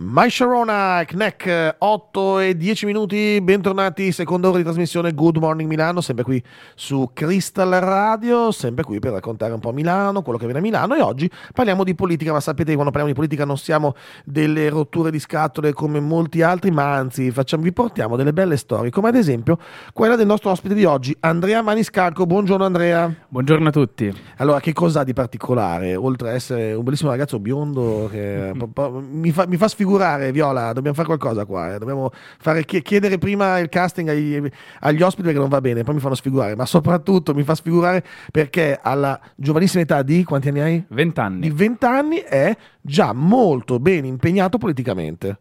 My Sharona, Knack, 8 e 10 minuti, bentornati, seconda ora di trasmissione Good Morning Milano, sempre qui su Crystal Radio, sempre qui per raccontare un po' Milano, quello che viene a Milano e oggi parliamo di politica, ma sapete che quando parliamo di politica non siamo delle rotture di scatole come molti altri, ma anzi facciamo, vi portiamo delle belle storie, come ad esempio quella del nostro ospite di oggi, Andrea Maniscalco. Buongiorno Andrea. Buongiorno a tutti. Allora, che cosa ha di particolare, oltre ad essere un bellissimo ragazzo biondo che mi fa, mi fa sfigurare sfigurare, Viola, dobbiamo fare qualcosa qua. Eh. Dobbiamo fare, chiedere prima il casting agli, agli, ospiti perché non va bene, poi mi fanno sfigurare, ma soprattutto mi fa sfigurare perché alla giovanissima età di quanti anni hai? 20 anni. Di 20 anni è già molto ben impegnato politicamente.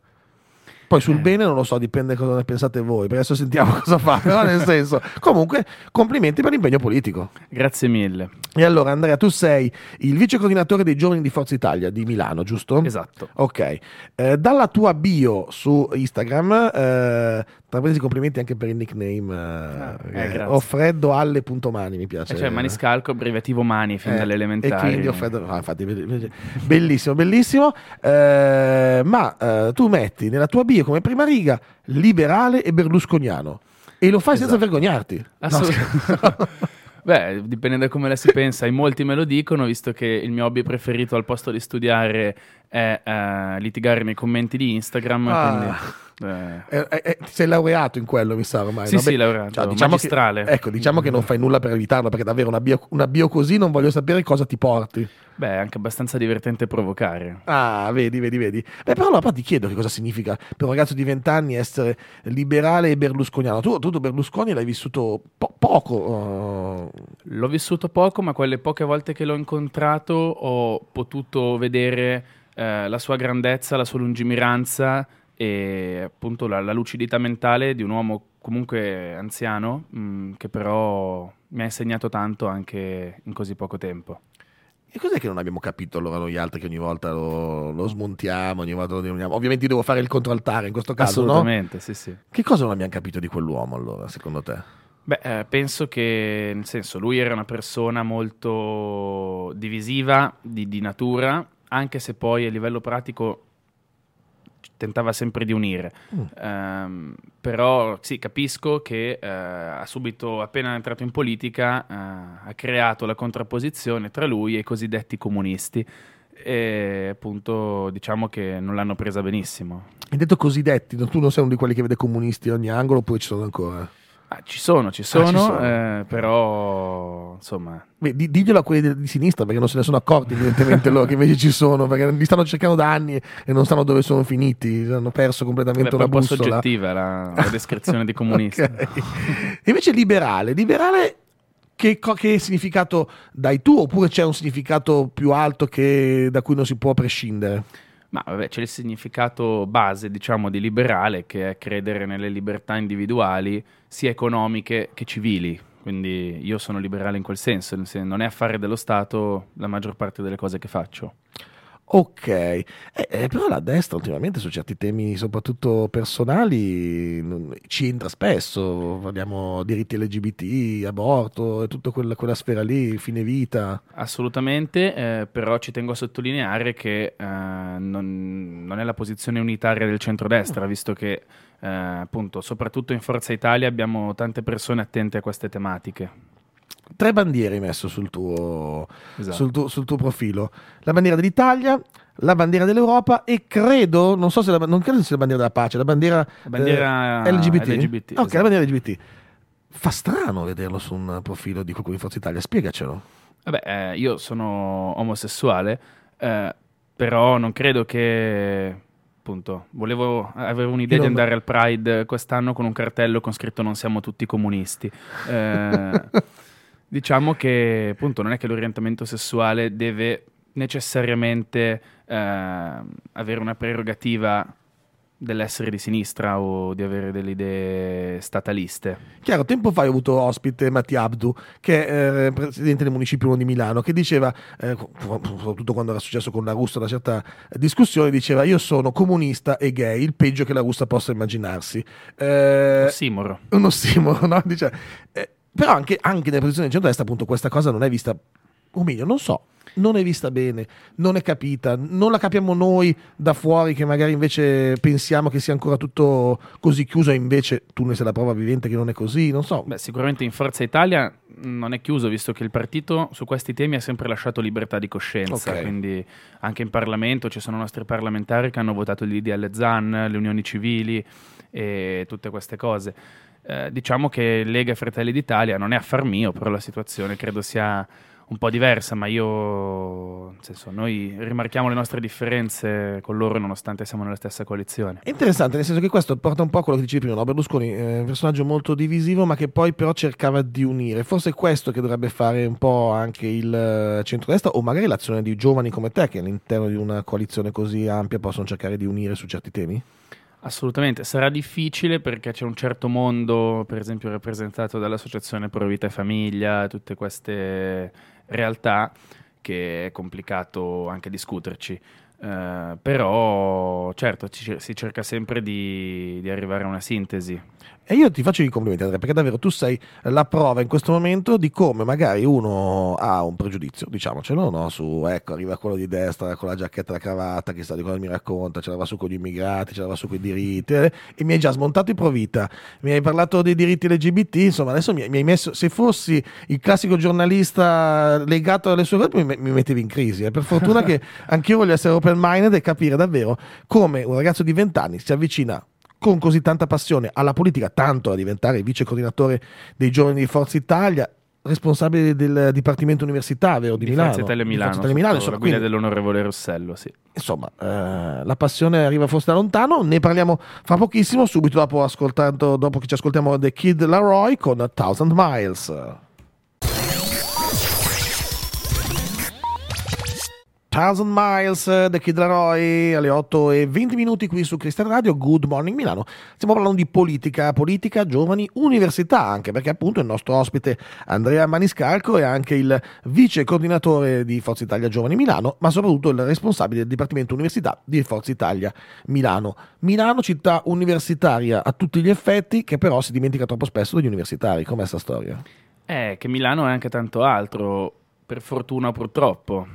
Poi sul eh. bene non lo so, dipende cosa ne pensate voi, perché adesso sentiamo cosa fare, no? nel senso. Comunque, complimenti per l'impegno politico. Grazie mille. E allora Andrea, tu sei il vice coordinatore dei giovani di Forza Italia di Milano, giusto? Esatto. Ok. Eh, dalla tua bio su Instagram, eh, tra parentesi complimenti anche per il nickname, eh, ah, eh, ho freddo alle punto mani, mi piace. Eh, cioè maniscalco, abbreviativo mani, fin dalle elementari. E quindi ho freddo, ah, infatti, bellissimo, bellissimo. ma tu metti nella tua bio io come prima riga liberale e berlusconiano. E lo fai esatto. senza vergognarti. Assolutamente. No, Beh, dipende da come la si pensa. In molti me lo dicono, visto che il mio hobby preferito al posto di studiare è uh, litigare nei commenti di Instagram. Ah. Quindi, eh. Eh, eh, eh sei laureato in quello, mi sa ormai. Sì, no? sì, Beh, laureato. Cioè, diciamo magistrale. Che, ecco, diciamo che non fai nulla per evitarlo, perché davvero una bio, una bio così non voglio sapere cosa ti porti. Beh, è anche abbastanza divertente provocare. Ah, vedi, vedi, vedi. Beh, però allora ti chiedo che cosa significa per un ragazzo di 20 anni essere liberale e berlusconiano. Tu, tu Berlusconi l'hai vissuto po- poco. Uh... L'ho vissuto poco, ma quelle poche volte che l'ho incontrato ho potuto vedere eh, la sua grandezza, la sua lungimiranza e appunto la, la lucidità mentale di un uomo comunque anziano mh, mm, che però mi ha insegnato tanto anche in così poco tempo. E cos'è che non abbiamo capito allora noi altri che ogni volta lo, lo smontiamo, ogni volta lo demoniamo? Ovviamente io devo fare il controaltare in questo caso, Assolutamente, no? sì, sì. Che cosa non abbiamo capito di quell'uomo allora, secondo te? Beh, eh, penso che, nel senso, lui era una persona molto divisiva di, di natura, anche se poi a livello pratico tentava sempre di unire. Mm. Um, però sì, capisco che uh, ha subito, appena entrato in politica, uh, ha creato la contrapposizione tra lui e i cosiddetti comunisti. E appunto diciamo che non l'hanno presa benissimo. Hai detto cosiddetti, tu non sei uno di quelli che vede comunisti a ogni angolo, oppure ci sono ancora? Ah, ci sono, ci sono, ah, ci sono. Eh, però insomma. Beh, di, diglielo a quelli di, di, sinistra perché non se ne sono accorti, evidentemente loro che invece ci sono, perché li stanno cercando da anni e non sanno dove sono finiti, hanno perso completamente Beh, una bussola. È un po' soggettiva la, la descrizione di comunista. okay. Invece liberale, liberale che, che, significato dai tu oppure c'è un significato più alto che, da cui non si può prescindere? Ma vabbè, c'è il significato base, diciamo, di liberale, che è credere nelle libertà individuali, sia economiche che civili. Quindi io sono liberale in quel senso, non è affare dello Stato la maggior parte delle cose che faccio. Ok, eh, eh, però la destra ultimamente su certi temi, soprattutto personali, non, ci entra spesso. Parliamo diritti LGBT, aborto e tutta quella, quella sfera lì, fine vita. Assolutamente, eh, però ci tengo a sottolineare che eh, non, non, è la posizione unitaria del centrodestra, mm. visto che eh, appunto, soprattutto in Forza Italia abbiamo tante persone attente a queste tematiche tre bandiere hai messo sul tuo, esatto. sul, tuo, sul tuo, profilo. La bandiera dell'Italia, la bandiera dell'Europa e credo, non so se la, non credo sia la bandiera della pace, la bandiera, la bandiera eh, LGBT. LGBT. Ok, esatto. la bandiera LGBT. Fa strano vederlo su un profilo di qualcuno di Forza Italia, spiegacelo. Vabbè, eh, io sono omosessuale, eh, però non credo che appunto, volevo avere un'idea non... di andare al Pride quest'anno con un cartello con scritto non siamo tutti comunisti. Eh, Diciamo che appunto non è che l'orientamento sessuale deve necessariamente eh, avere una prerogativa dell'essere di sinistra o di avere delle idee stataliste. Chiaro, tempo fa ho avuto ospite Mattia Abdu, che è eh, presidente del municipio di Milano, che diceva, eh, soprattutto quando era successo con la russa una certa discussione, diceva io sono comunista e gay, il peggio che la russa possa immaginarsi. Eh, ossimoro. Un ossimoro, no? Dice, eh, però anche, anche nelle posizioni di centro-destra appunto questa cosa non è vista o meglio, non so, non è vista bene, non è capita, non la capiamo noi da fuori che magari invece pensiamo che sia ancora tutto così chiuso e invece tu ne sei la prova vivente che non è così, non so. Beh, sicuramente in Forza Italia non è chiuso visto che il partito su questi temi ha sempre lasciato libertà di coscienza, okay. quindi anche in Parlamento ci sono nostri parlamentari che hanno votato il DDL ZAN, le unioni civili e tutte queste cose. Eh, diciamo che Lega Fratelli d'Italia non è affar mio, però la situazione credo sia un po' diversa, ma io, nel senso, noi rimarchiamo le nostre differenze con loro nonostante siamo nella stessa coalizione. È interessante, nel senso che questo porta un po' a quello che dicevi prima, no? Berlusconi è un personaggio molto divisivo, ma che poi però cercava di unire. Forse è questo che dovrebbe fare un po' anche il eh, centrodestra, o magari l'azione di giovani come te, che all'interno di una coalizione così ampia possono cercare di unire su certi temi? Assolutamente, sarà difficile perché c'è un certo mondo, per esempio rappresentato dall'Associazione Pro Vita e Famiglia, tutte queste realtà che è complicato anche discuterci. Uh, però certo ci, si cerca sempre di, di, arrivare a una sintesi e io ti faccio i complimenti Andrea perché davvero tu sei la prova in questo momento di come magari uno ha un pregiudizio diciamocelo no? su ecco arriva quello di destra con la giacchetta e la cravatta chissà di cosa mi racconta ce la va su con gli immigrati ce la va su con i diritti eh? e mi hai già smontato i provita mi hai parlato dei diritti LGBT insomma adesso mi, mi hai messo se fossi il classico giornalista legato alle sue cose mi, mi mettevi in crisi eh? per fortuna che anch'io voglio essere open minded e capire davvero come un ragazzo di 20 anni si avvicina con così tanta passione alla politica, tanto da diventare vice coordinatore dei giovani di Forza Italia, responsabile del Dipartimento Universitario di, di Milano. Forza Italia Milano, Forza Italia Milano insomma, la guida quindi, dell'onorevole Rossello, sì. Insomma, eh, la passione arriva forse da lontano, ne parliamo fra pochissimo, subito dopo, dopo che ci ascoltiamo The Kid Laroi con Thousand Miles. Thousand Miles, The Kid Laroi, alle 8 e 20 minuti qui su Crystal Radio, Good Morning Milano. Stiamo parlando di politica, politica, giovani, università anche, perché appunto il nostro ospite Andrea Maniscalco è anche il vice coordinatore di Forza Italia Giovani Milano, ma soprattutto il responsabile del Dipartimento Università di Forza Italia Milano. Milano, città universitaria a tutti gli effetti, che però si dimentica troppo spesso degli universitari. Com'è questa storia? Eh, che Milano è anche tanto altro, per fortuna o purtroppo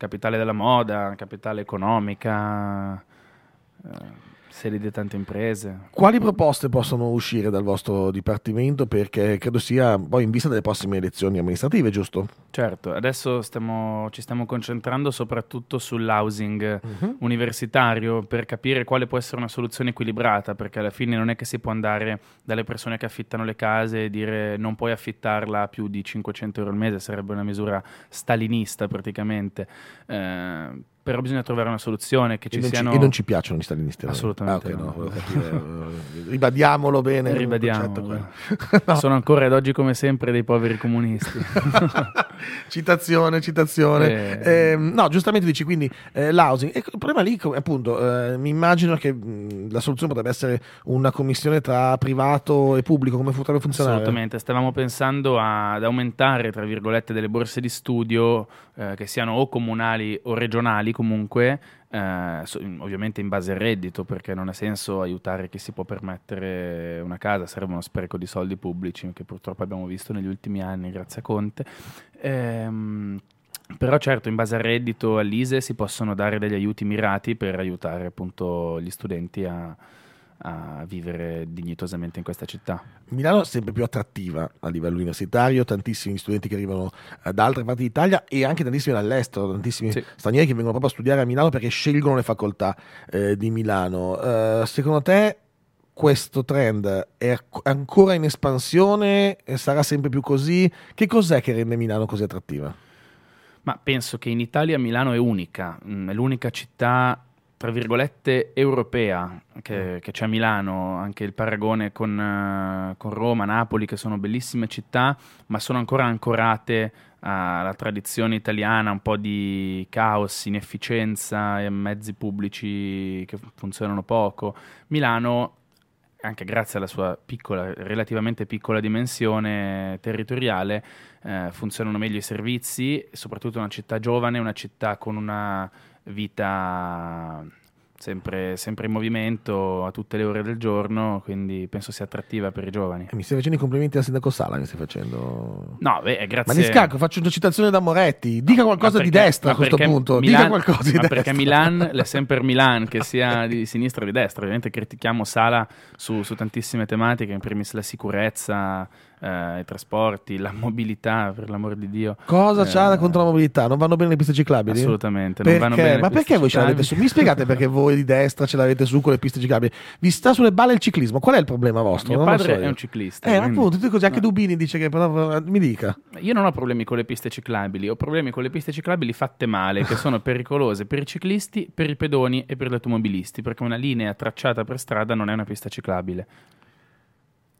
capitale della moda, capitale economica, eh, sedi di tante imprese. Quali proposte possono uscire dal vostro dipartimento? Perché credo sia poi in vista delle prossime elezioni amministrative, giusto? Certo, adesso stiamo, ci stiamo concentrando soprattutto sull'housing uh-huh. universitario per capire quale può essere una soluzione equilibrata, perché alla fine non è che si può andare dalle persone che affittano le case e dire non puoi affittarla a più di 500 euro al mese, sarebbe una misura stalinista praticamente. Eh, però bisogna trovare una soluzione che ci e siano... Ci, e non ci piacciono gli stalinisti. Assolutamente. Ah, okay, no. No, ribadiamolo bene. Ribadiamolo. no. Sono ancora ad oggi come sempre dei poveri comunisti. citazione, citazione. Eh. Eh, no, giustamente dici quindi eh, l'housing. E il problema lì, appunto, eh, mi immagino che mh, la soluzione potrebbe essere una commissione tra privato e pubblico, come potrebbe funzionare? Assolutamente, stavamo pensando ad aumentare, tra virgolette, delle borse di studio eh, che siano o comunali o regionali comunque, eh, ovviamente in base al reddito, perché non ha senso aiutare chi si può permettere una casa, sarebbe uno spreco di soldi pubblici che purtroppo abbiamo visto negli ultimi anni grazie a Conte. Ehm, però certo, in base al reddito all'ISE si possono dare degli aiuti mirati per aiutare appunto gli studenti a, a vivere dignitosamente in questa città. Milano è sempre più attrattiva a livello universitario, tantissimi studenti che arrivano eh, da altre parti d'Italia e anche tantissimi dall'estero, tantissimi sì. stranieri che vengono proprio a studiare a Milano perché scelgono le facoltà eh, di Milano. Uh, secondo te questo trend è ancora in espansione? Sarà sempre più così? Che cos'è che rende Milano così attrattiva? Ma penso che in Italia Milano è unica, mm, è l'unica città tra virgolette europea che, mm. che, c'è a Milano, anche il paragone con, uh, con, Roma, Napoli, che sono bellissime città, ma sono ancora ancorate alla tradizione italiana, un po' di caos, inefficienza e mezzi pubblici che funzionano poco. Milano, anche grazie alla sua piccola, relativamente piccola dimensione territoriale, eh, funzionano meglio i servizi, soprattutto una città giovane, una città con una vita sempre, sempre, in movimento a tutte le ore del giorno, quindi penso sia attrattiva per i giovani. E mi stai facendo i complimenti al sindaco Sala, mi stai facendo... No, beh, grazie. Ma Niscacco, faccio una citazione da Moretti, dica qualcosa perché, di destra a questo punto, Milan, dica qualcosa di destra. perché Milan è sempre Milan, che sia di sinistra o di destra, ovviamente critichiamo Sala su, su tantissime tematiche, in primis la sicurezza, eh, i trasporti, la mobilità, per l'amor di Dio. Cosa eh, c'ha contro la mobilità? Non vanno bene le piste ciclabili? Assolutamente. Perché? Ma perché voi ce l'avete su? Mi spiegate perché voi di destra ce l'avete su con le piste ciclabili? Vi sta sulle balle il ciclismo? Qual è il problema vostro? Mio non padre so è un ciclista. Eh, quindi... appunto, così. Anche no. Dubini dice che però, mi dica. Io non ho problemi con le piste ciclabili, ho problemi con le piste ciclabili fatte male, che sono pericolose per i ciclisti, per i pedoni e per gli automobilisti, perché una linea tracciata per strada non è una pista ciclabile.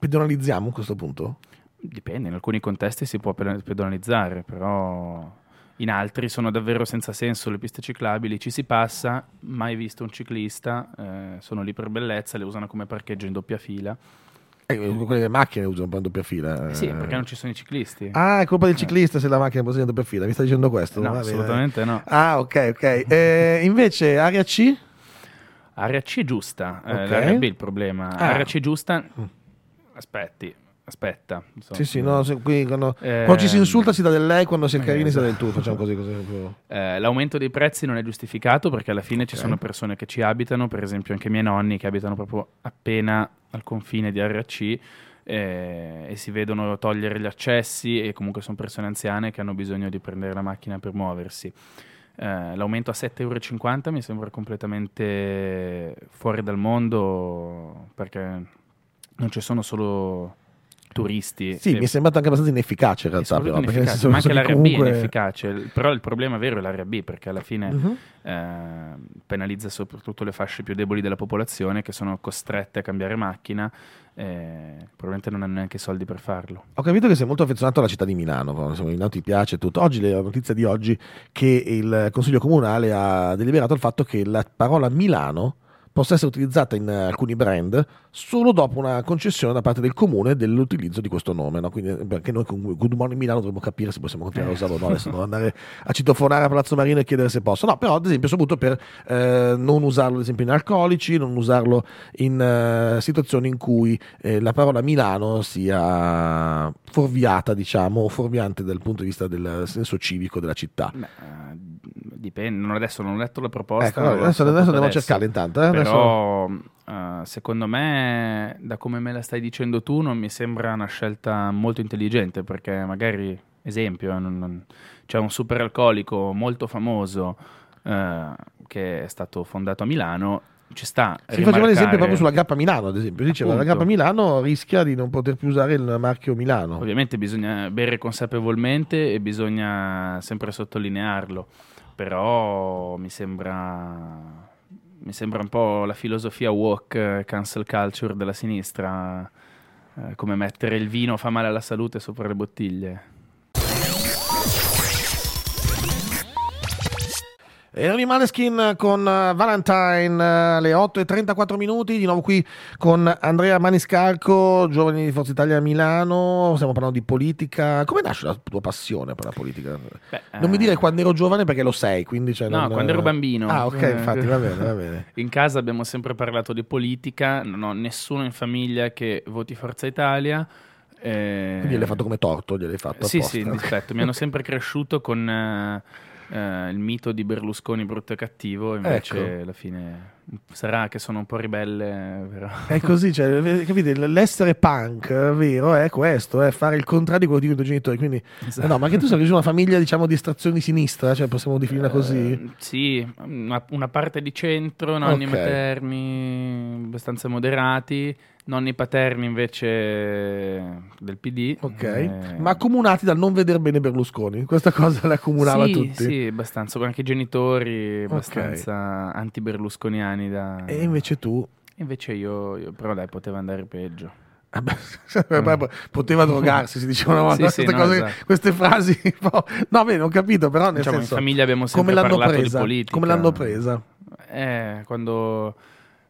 Pedonalizziamo a questo punto? Dipende, in alcuni contesti si può pedonalizzare, però in altri sono davvero senza senso le piste ciclabili, ci si passa, mai visto un ciclista, eh, sono lì per bellezza, le usano come parcheggio in doppia fila. Eh, quelle macchine usano un po' in doppia fila. Eh, sì, perché non ci sono i ciclisti. Ah, è colpa del ciclista se la macchina è in doppia fila, mi sta dicendo questo? No, assolutamente no. Ah, ok, ok. Eh, invece, area C? Area C è giusta, okay. l'area B è il problema. Ah. Area C è giusta, mm. Aspetti, Aspetta. So, sì, sì, no, qui, quando, eh, quando, ci si insulta si dà del lei, quando si è carini esatto. si dà del tu, facciamo così. così eh, l'aumento dei prezzi non è giustificato perché alla fine okay. ci sono persone che ci abitano, per esempio anche i miei nonni che abitano proprio appena al confine di RC eh, e si vedono togliere gli accessi e comunque sono persone anziane che hanno bisogno di prendere la macchina per muoversi. Eh, l'aumento a 7,50 euro mi sembra completamente fuori dal mondo perché non ci sono solo turisti. Sì, mi è sembrato anche abbastanza inefficace in realtà. Però, inefficace, ma anche l'area comunque... B è inefficace. Però il problema vero è l'area B, perché alla fine uh-huh. eh, penalizza soprattutto le fasce più deboli della popolazione che sono costrette a cambiare macchina. Eh, probabilmente non hanno neanche i soldi per farlo. Ho capito che sei molto affezionato alla città di Milano, quando Milano ti piace tutto. Oggi la notizia di oggi che il Consiglio Comunale ha deliberato il fatto che la parola Milano possa essere utilizzata in alcuni brand solo dopo una concessione da parte del comune dell'utilizzo di questo nome. No? Quindi, perché noi con Good Morning Milano dovremmo capire se possiamo continuare a usarlo o no. Adesso devo andare a citofonare a Palazzo Marino e chiedere se posso. No, però ad esempio soprattutto per eh, non usarlo ad esempio in alcolici, non usarlo in uh, situazioni in cui eh, la parola Milano sia fuorviata, diciamo, o fuorviante dal punto di vista del senso civico della città. Beh, dipende, adesso non ho letto la proposta. Ecco, adesso, adesso, adesso andiamo a cercarla intanto. Eh? Però uh, secondo me, da come me la stai dicendo tu, non mi sembra una scelta molto intelligente perché magari, esempio, non, non, c'è un super alcolico molto famoso uh, che è stato fondato a Milano ci sta. Si faceva l'esempio proprio sulla grappa Milano, ad esempio. Diceva la grappa Milano rischia di non poter più usare il marchio Milano. Ovviamente bisogna bere consapevolmente e bisogna sempre sottolinearlo però mi sembra, mi sembra un po' la filosofia walk, eh, cancel culture della sinistra, eh, come mettere il vino fa male alla salute sopra le bottiglie. E non rimane skin con eh, Valentine eh, alle 8 e 34 minuti, di nuovo qui con Andrea Maniscalco, giovani di Forza Italia a Milano, stiamo parlando di politica. Come nasce la tua passione per la politica? Beh, non mi dire quando ero giovane perché lo sei, quindi... Cioè no, non... quando ero bambino. Ah ok, infatti va bene, va bene. In casa abbiamo sempre parlato di politica, non ho nessuno in famiglia che voti Forza Italia. Eh... Quindi l'hai fatto come torto, gliel'hai fatto Sì, apposta. sì, in dispetto. Mi hanno sempre cresciuto con... Eh eh, il mito di Berlusconi brutto e cattivo, invece ecco. alla fine sarà che sono un po' ribelle. Però. È così, cioè, capite? L'essere punk, vero, è questo, è fare il contrario di quello che dicono i tuoi genitori. Quindi, esatto. no, ma che tu sei una famiglia, diciamo, di estrazione di sinistra, cioè possiamo definirla eh, così? Sì, una, una, parte di centro, nonni okay. materni abbastanza moderati, nonni paterni invece del PD. Ok, eh... ma accomunati dal non vedere bene Berlusconi, questa cosa la accomunava sì, tutti. Sì, abbastanza, anche i genitori abbastanza okay. anti-berlusconiani da... E invece tu? Invece io, io, però dai, poteva andare peggio. Ah mm. Poteva drogarsi, si diceva una volta sì, queste, sì, cose, no, esatto. queste frasi. No, bene, ho capito, però nel diciamo, senso, in famiglia abbiamo sempre parlato presa? di politica. Come l'hanno presa? Eh, quando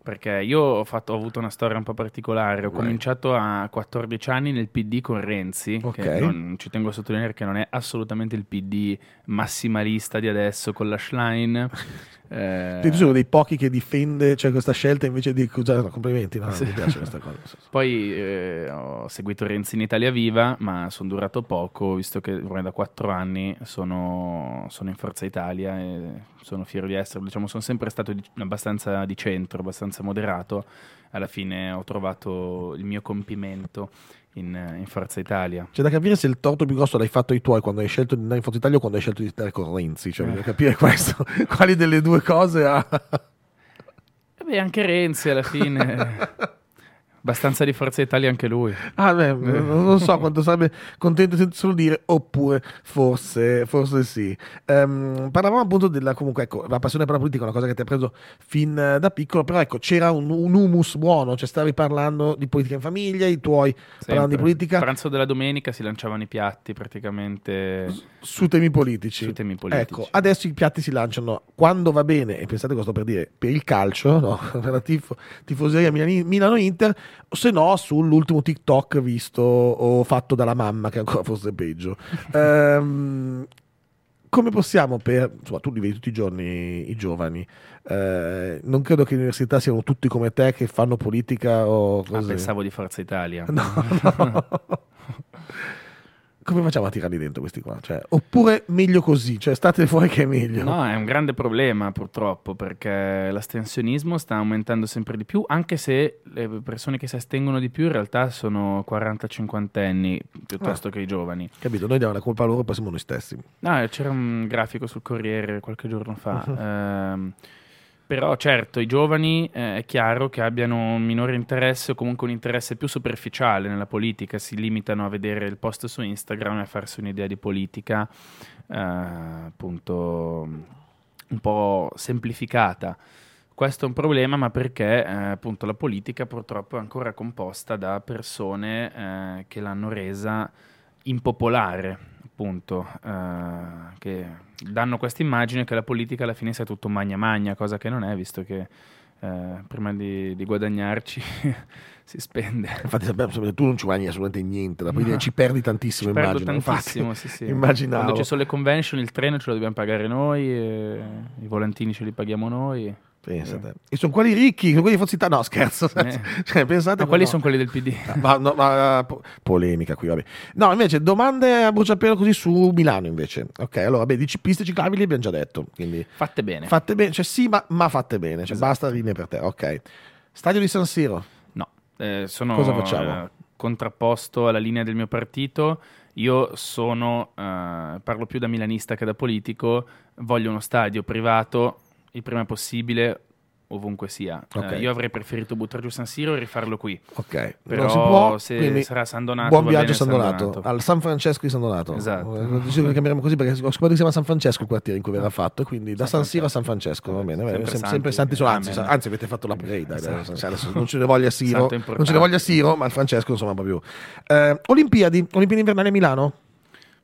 perché io ho, fatto, ho, avuto una storia un po' particolare. Ho right. cominciato a 14 anni nel PD con Renzi, okay. che non, ci tengo a sottolineare che non è assolutamente il PD massimalista di adesso con la Schlein. Eh, tu sei uno dei pochi che difende cioè, questa scelta invece di accusare. No, complimenti, no, sì. mi piace questa cosa. Poi eh, ho seguito Renzi in Italia Viva, ma sono durato poco, visto che ormai da quattro anni sono, sono in Forza Italia e sono fiero di essere. Diciamo, sono sempre stato di, abbastanza di centro, abbastanza moderato. Alla fine ho trovato il mio compimento in, in, Forza Italia. C'è da capire se il torto più grosso l'hai fatto ai tuoi quando hai scelto di andare in Forza Italia o quando hai scelto di stare con Renzi. Cioè, eh. capire questo. Quali delle due cose ha. Eh beh, anche Renzi alla fine. Abbastanza di Forza Italia anche lui. Ah, beh, non so quanto sarebbe contento solo dire, oppure forse, forse sì. Um, parlavamo appunto della, comunque, ecco, la passione per la politica è una cosa che ti ha preso fin da piccolo, però ecco, c'era un, un humus buono, cioè stavi parlando di politica in famiglia, i tuoi Sempre. parlando di politica. Il pranzo della domenica si lanciavano i piatti praticamente... Su temi politici. Su temi politici. Ecco, adesso i piatti si lanciano quando va bene, e pensate cosa sto per dire, per il calcio, no? per la tifo, tifoseria Milano-Inter, o se no sull'ultimo TikTok visto o fatto dalla mamma, che ancora fosse peggio. ehm, come possiamo per insomma tu li vedi tutti i giorni i giovani eh, non credo che le università siano tutti come te che fanno politica o così ah, pensavo di Forza Italia no, no. come facciamo a tirarli dentro questi qua? Cioè, oppure meglio così, cioè state fuori che è meglio. No, è un grande problema purtroppo perché l'astensionismo sta aumentando sempre di più, anche se le persone che si astengono di più in realtà sono 40-50 anni piuttosto ah, che i giovani. Capito, noi diamo la colpa a loro, poi siamo noi stessi. No, c'era un grafico sul Corriere qualche giorno fa. Uh-huh. Ehm, però certo, i giovani eh, è chiaro che abbiano un minore interesse o comunque un interesse più superficiale nella politica, si limitano a vedere il post su Instagram e a farsi un'idea di politica eh, appunto un po' semplificata. Questo è un problema, ma perché eh, appunto la politica purtroppo è ancora composta da persone eh, che l'hanno resa impopolare appunto, eh, che danno questa immagine che la politica alla fine sia tutto magna magna, cosa che non è, visto che eh, prima di, di guadagnarci si spende. Infatti sappiamo, tu non ci guadagni assolutamente niente, la politica no. ci perdi tantissimo, ci immagino. tantissimo, Infatti, sì, sì. Immaginavo. Quando ci sono le convention il treno ce lo dobbiamo pagare noi, i volantini ce li paghiamo noi. Pensate. Eh. E sono quelli ricchi, sono quelli di Forza Italia. No, scherzo. Eh. Cioè, pensate ma quali no. sono quelli del PD? Ma, no, ma, po- polemica qui, vabbè. No, invece, domande a bruciapelo così su Milano, invece. Ok, allora, beh, dici piste ciclabili abbiamo già detto. Quindi, fatte bene. Fatte bene, cioè sì, ma, ma fatte bene. Cioè, esatto. basta linee per te. Ok. Stadio di San Siro? No. Eh, sono Cosa facciamo? Eh, contrapposto alla linea del mio partito. Io sono, eh, parlo più da milanista che da politico, voglio uno stadio privato il prima possibile ovunque sia. Eh, okay. Uh, io avrei preferito buttare giù San Siro e rifarlo qui. Ok, però non si può, se sarà San Donato. Buon viaggio San Donato, Donato, al San Francesco di San Donato. Esatto. Eh, deciso che cambieremo così perché ho scoperto che si chiama San Francesco il quartiere in cui verrà fatto, quindi da San Siro a San Francesco, va bene. Sempre, sempre, sempre Santi sono, anzi, anzi, avete fatto l'upgrade. Esatto. Adesso non ce ne voglia Siro, non ce ne voglia Siro, ma il Francesco insomma proprio. Eh, Olimpiadi, Olimpiadi invernali a Milano?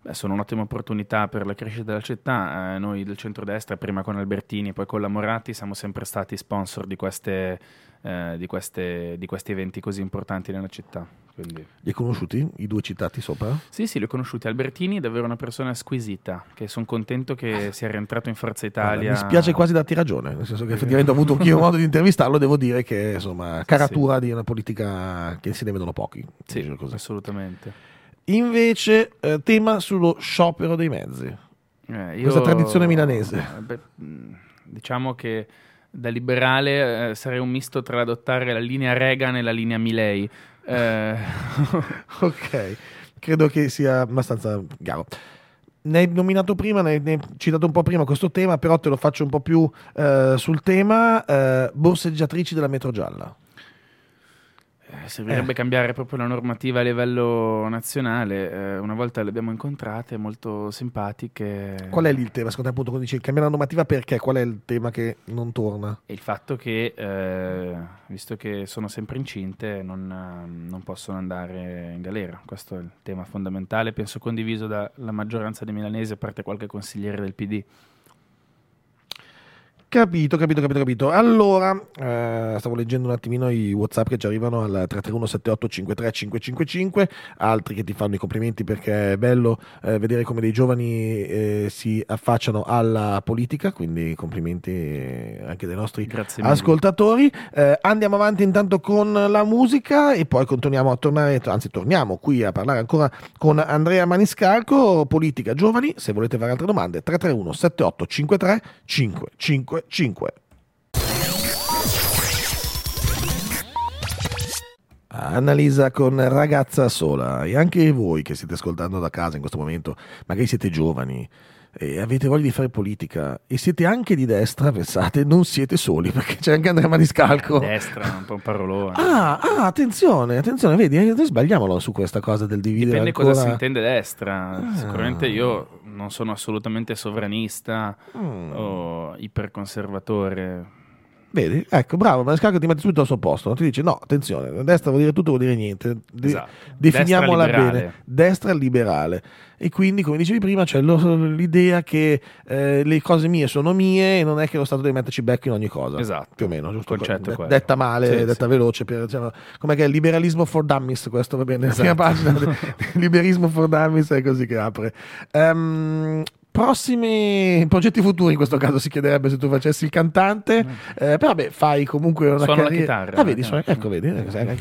Beh, sono un'ottima opportunità per la crescita della città. Eh, noi del centrodestra, prima con Albertini, poi con la Moratti, siamo sempre stati sponsor di, queste, eh, di, queste, di questi eventi così importanti nella città. Quindi... Li hai conosciuti, i due citati sopra? Sì, sì, li ho conosciuti. Albertini è davvero una persona squisita, che sono contento che sia rientrato in Forza Italia. Allora, mi spiace quasi darti ragione, nel senso che effettivamente ho avuto anch'io modo di intervistarlo, devo dire che insomma, caratura sì. di una politica che se ne vedono pochi. Sì, assolutamente. Invece, eh, tema sullo sciopero dei mezzi. Eh, io, Questa tradizione milanese. Eh, beh, diciamo che da liberale eh, sarei un misto tra adottare la linea Reagan e la linea Milei. Eh. ok, credo che sia abbastanza chiaro. Ne hai nominato prima, ne hai, citato un po' prima questo tema, però te lo faccio un po' più eh, sul tema borseggiatrici della metro gialla. Eh, servirebbe eh. cambiare proprio la normativa a livello nazionale. Eh, una volta le abbiamo incontrate, molto simpatiche. Qual è il tema? Secondo te, appunto, quando dici cambiare la normativa, perché? Qual è il tema che non torna? il fatto che, eh, visto che sono sempre incinte, non, non, possono andare in galera. Questo è il tema fondamentale, penso condiviso dalla maggioranza dei milanesi, a parte qualche consigliere del PD. Capito, capito, capito, capito. Allora, eh, stavo leggendo un attimino i WhatsApp che ci arrivano al 331 78 53 555, altri che ti fanno i complimenti perché è bello eh, vedere come dei giovani eh, si affacciano alla politica, quindi complimenti anche dei nostri ascoltatori. Eh, andiamo avanti intanto con la musica e poi continuiamo a tornare, anzi torniamo qui a parlare ancora con Andrea Maniscalco, politica giovani, se volete fare altre domande 331 78 53 555. Annalisa con ragazza sola e anche voi che siete ascoltando da casa in questo momento, magari siete giovani e avete voglia di fare politica e siete anche di destra, pensate, non siete soli perché c'è anche Andrea Maniscalco. Destra, un po' un parolone. Ah, ah, attenzione, attenzione, vedi, eh, sbagliamolo su questa cosa del dividere Dipende ancora... cosa si intende destra. Ah. Sicuramente io non sono assolutamente sovranista mm. o iperconservatore Vedi? Ecco, bravo, Maniscalco ti mette subito al suo posto, non ti dice no, attenzione, destra vuol dire tutto, vuol dire niente. De- esatto. Definiamola destra bene. Destra liberale. E quindi, come dicevi prima, c'è lo, l'idea che eh, le cose mie sono mie e non è che lo Stato deve metterci becco in ogni cosa. Esatto. Più o meno, giusto? Concetto De- detta male, sì, detta sì. veloce. Per, diciamo, com'è che è liberalismo for dummies, questo va bene, esatto. la prima pagina. liberismo for dummies è così che apre. Um, prossimi progetti futuri in questo caso si chiederebbe se tu facessi il cantante mm. eh, però vabbè fai comunque una suono carriera la chitarra ah, vedi, suona, ecco vedi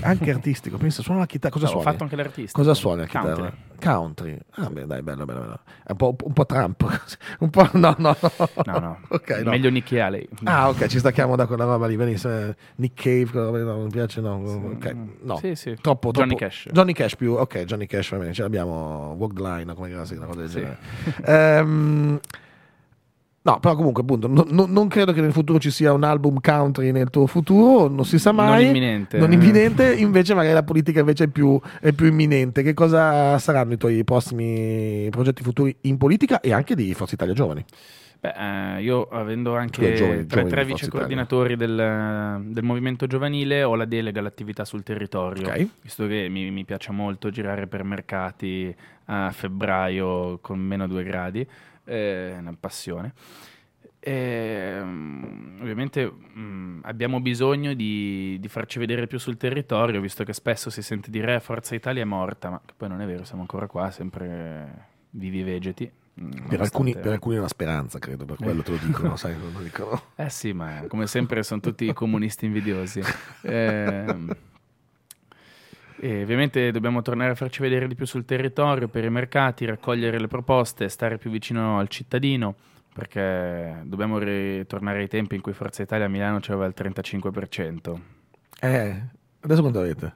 anche artistico pensa suona la chitarra cosa no, suoni? ho fatto anche l'artista cosa suoni la chitarra? country, country. ah beh dai bello bello bello. È un po', un po Trump un po' no no no. No, no. okay, no. meglio Nicky Haley. Ah ok ci stacchiamo da quella roba lì. Benissimo. Nick Cave no, non mi piace no. Ok no. Sì, sì. troppo, troppo. Johnny Cash. Johnny Cash più ok Johnny Cash va bene ce l'abbiamo. Walk the Line come era una cosa del sì. genere. Um, No, però comunque appunto no, no, non credo che nel futuro ci sia un album country nel tuo futuro, non si sa mai. Non imminente. Non imminente, invece magari la politica invece è più, è più, imminente. Che cosa saranno i tuoi prossimi progetti futuri in politica e anche di Forza Italia Giovani? Beh, eh, io avendo anche giovani, tre, tre vice coordinatori del, del, movimento giovanile ho la delega all'attività sul territorio, okay. visto che mi, mi piace molto girare per mercati a febbraio con meno due gradi è una passione. E, um, ovviamente um, abbiamo bisogno di, di, farci vedere più sul territorio, visto che spesso si sente dire eh, Forza Italia è morta, ma poi non è vero, siamo ancora qua, sempre vivi e vegeti. Mm, per alcuni, per alcuni, è una speranza, credo, per quello te lo dicono, sai, lo dicono. Eh sì, ma come sempre sono tutti comunisti invidiosi. Eh, e ovviamente dobbiamo tornare a farci vedere di più sul territorio, per i mercati, raccogliere le proposte, stare più vicino al cittadino, perché dobbiamo ritornare ai tempi in cui Forza Italia a Milano c'aveva il 35%. Eh, adesso quanto avete?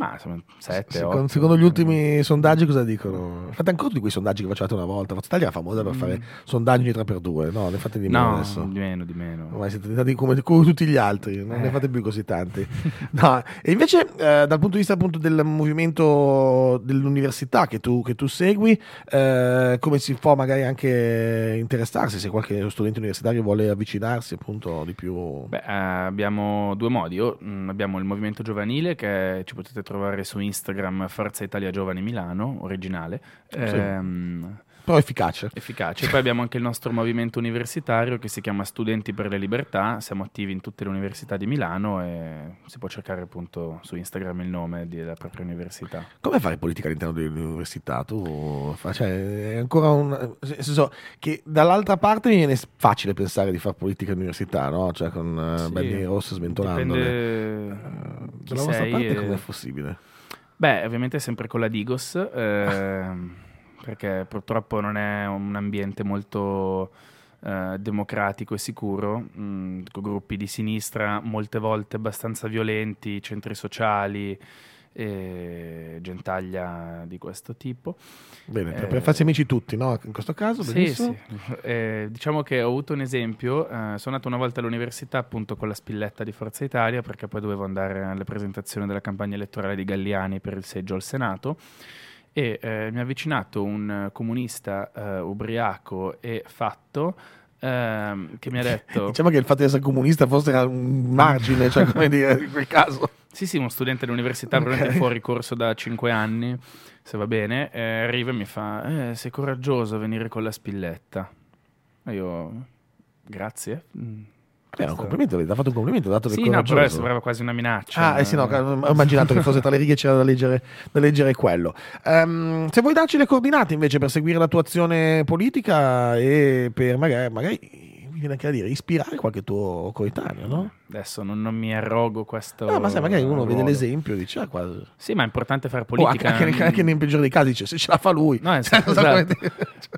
Ma insomma, 7, secondo, secondo, gli ultimi sondaggi cosa dicono? Fate ancora di quei sondaggi che facevate una volta. Forza Italia è famosa per mm. fare sondaggi di 3x2, no? Ne fate di meno no, adesso? di meno, di meno. Ormai siete diventati come, come, tutti gli altri, non eh. ne fate più così tanti. no. E invece eh, dal punto di vista appunto del movimento dell'università che tu, che tu segui, eh, come si può magari anche interessarsi se qualche studente universitario vuole avvicinarsi appunto di più? Beh, eh, abbiamo due modi. O, mh, mm, abbiamo il movimento giovanile che ci potete trovare su Instagram Forza Italia Giovani Milano, originale. Sì. Ehm, però efficace. Efficace. Poi abbiamo anche il nostro movimento universitario che si chiama Studenti per le Libertà. Siamo attivi in tutte le università di Milano e si può cercare appunto su Instagram il nome della propria università. Come fare politica all'interno dell'università? Tu cioè, è ancora un. Nel senso che dall'altra parte mi viene facile pensare di fare politica all'università, no? Cioè con uh, sì. bandiere rosse sventolandole. Dipende uh, dall'altra parte come è possibile? Beh, ovviamente sempre con la Digos. Eh, perché purtroppo non è un ambiente molto eh, democratico e sicuro, mh, mm, con gruppi di sinistra molte volte abbastanza violenti, centri sociali e gentaglia di questo tipo. Bene, eh, per farsi amici tutti, no? In questo caso, benissimo. Sì, sì. Eh, diciamo che ho avuto un esempio, eh, sono andato una volta all'università appunto con la spilletta di Forza Italia perché poi dovevo andare alle presentazioni della campagna elettorale di Galliani per il seggio al Senato e eh, mi ha avvicinato un comunista eh, ubriaco e fatto ehm, che mi ha detto... diciamo che il fatto di essere comunista forse era un margine, cioè come dire, in quel caso. Sì, sì, uno studente dell'università, okay. probabilmente fuori corso da 5 anni, se va bene, eh, arriva e mi fa, eh, sei coraggioso a venire con la spilletta. E io, grazie. Mm Beh, un complimento, ha fatto un complimento, dato Sì, no, però sembrava quasi una minaccia. Ah, eh sì, no, ho immaginato che fosse tra le righe c'era da leggere, da leggere quello. Um, se vuoi darci le coordinate invece per seguire la tua azione politica e per magari, magari viene anche a dire, ispirare qualche tuo coetaneo, no? Adesso non, non mi arrogo questo. No, ma sai, magari uno ruolo. vede l'esempio e dice, ah, quasi. Sì, ma è importante fare politica. Oh, anche, anche, anche, nel peggiore dei casi dice, se ce la fa lui. No, esatto, esatto.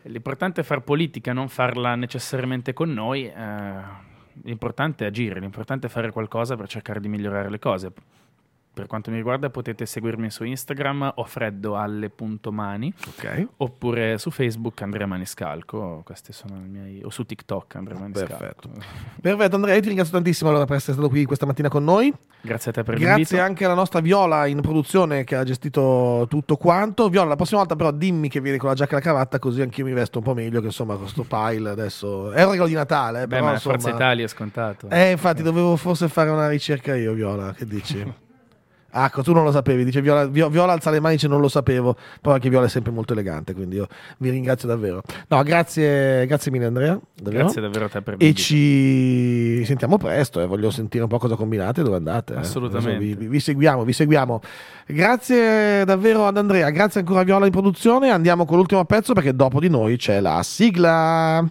L'importante è fare politica, non farla necessariamente con noi. Eh, l'importante è agire, l'importante è fare qualcosa per cercare di migliorare le cose per quanto mi riguarda potete seguirmi su Instagram o freddoalle.mani okay. oppure su Facebook Andrea Maniscalco. Questi sono i miei o su TikTok Andrea Maniscalco. Perfetto, perfetto Andrea io ti ringrazio tantissimo allora, per essere stato qui questa mattina con noi. Grazie a te per grazie l'invito. grazie anche alla nostra Viola in produzione che ha gestito tutto quanto. Viola la prossima volta però dimmi che vieni con la giacca e la cravatta così anch'io mi vesto un po' meglio che insomma questo pile adesso è un regalo di Natale eh, Beh, però, ma insomma... Forza Italia è scontato. Eh infatti dovevo forse fare una ricerca io Viola che dici? Ah, tu non lo sapevi, dice Viola, Viola alza le mani, dice non lo sapevo, però anche Viola è sempre molto elegante, quindi io vi ringrazio davvero. No, grazie, grazie mille Andrea. Davvero. Grazie davvero a te per E ci sentiamo presto, eh. voglio sentire un po' cosa combinate e dove andate. Eh. Assolutamente. Vi, vi, vi, seguiamo, vi seguiamo. Grazie davvero ad Andrea, grazie ancora a Viola in produzione, andiamo con l'ultimo pezzo perché dopo di noi c'è la sigla.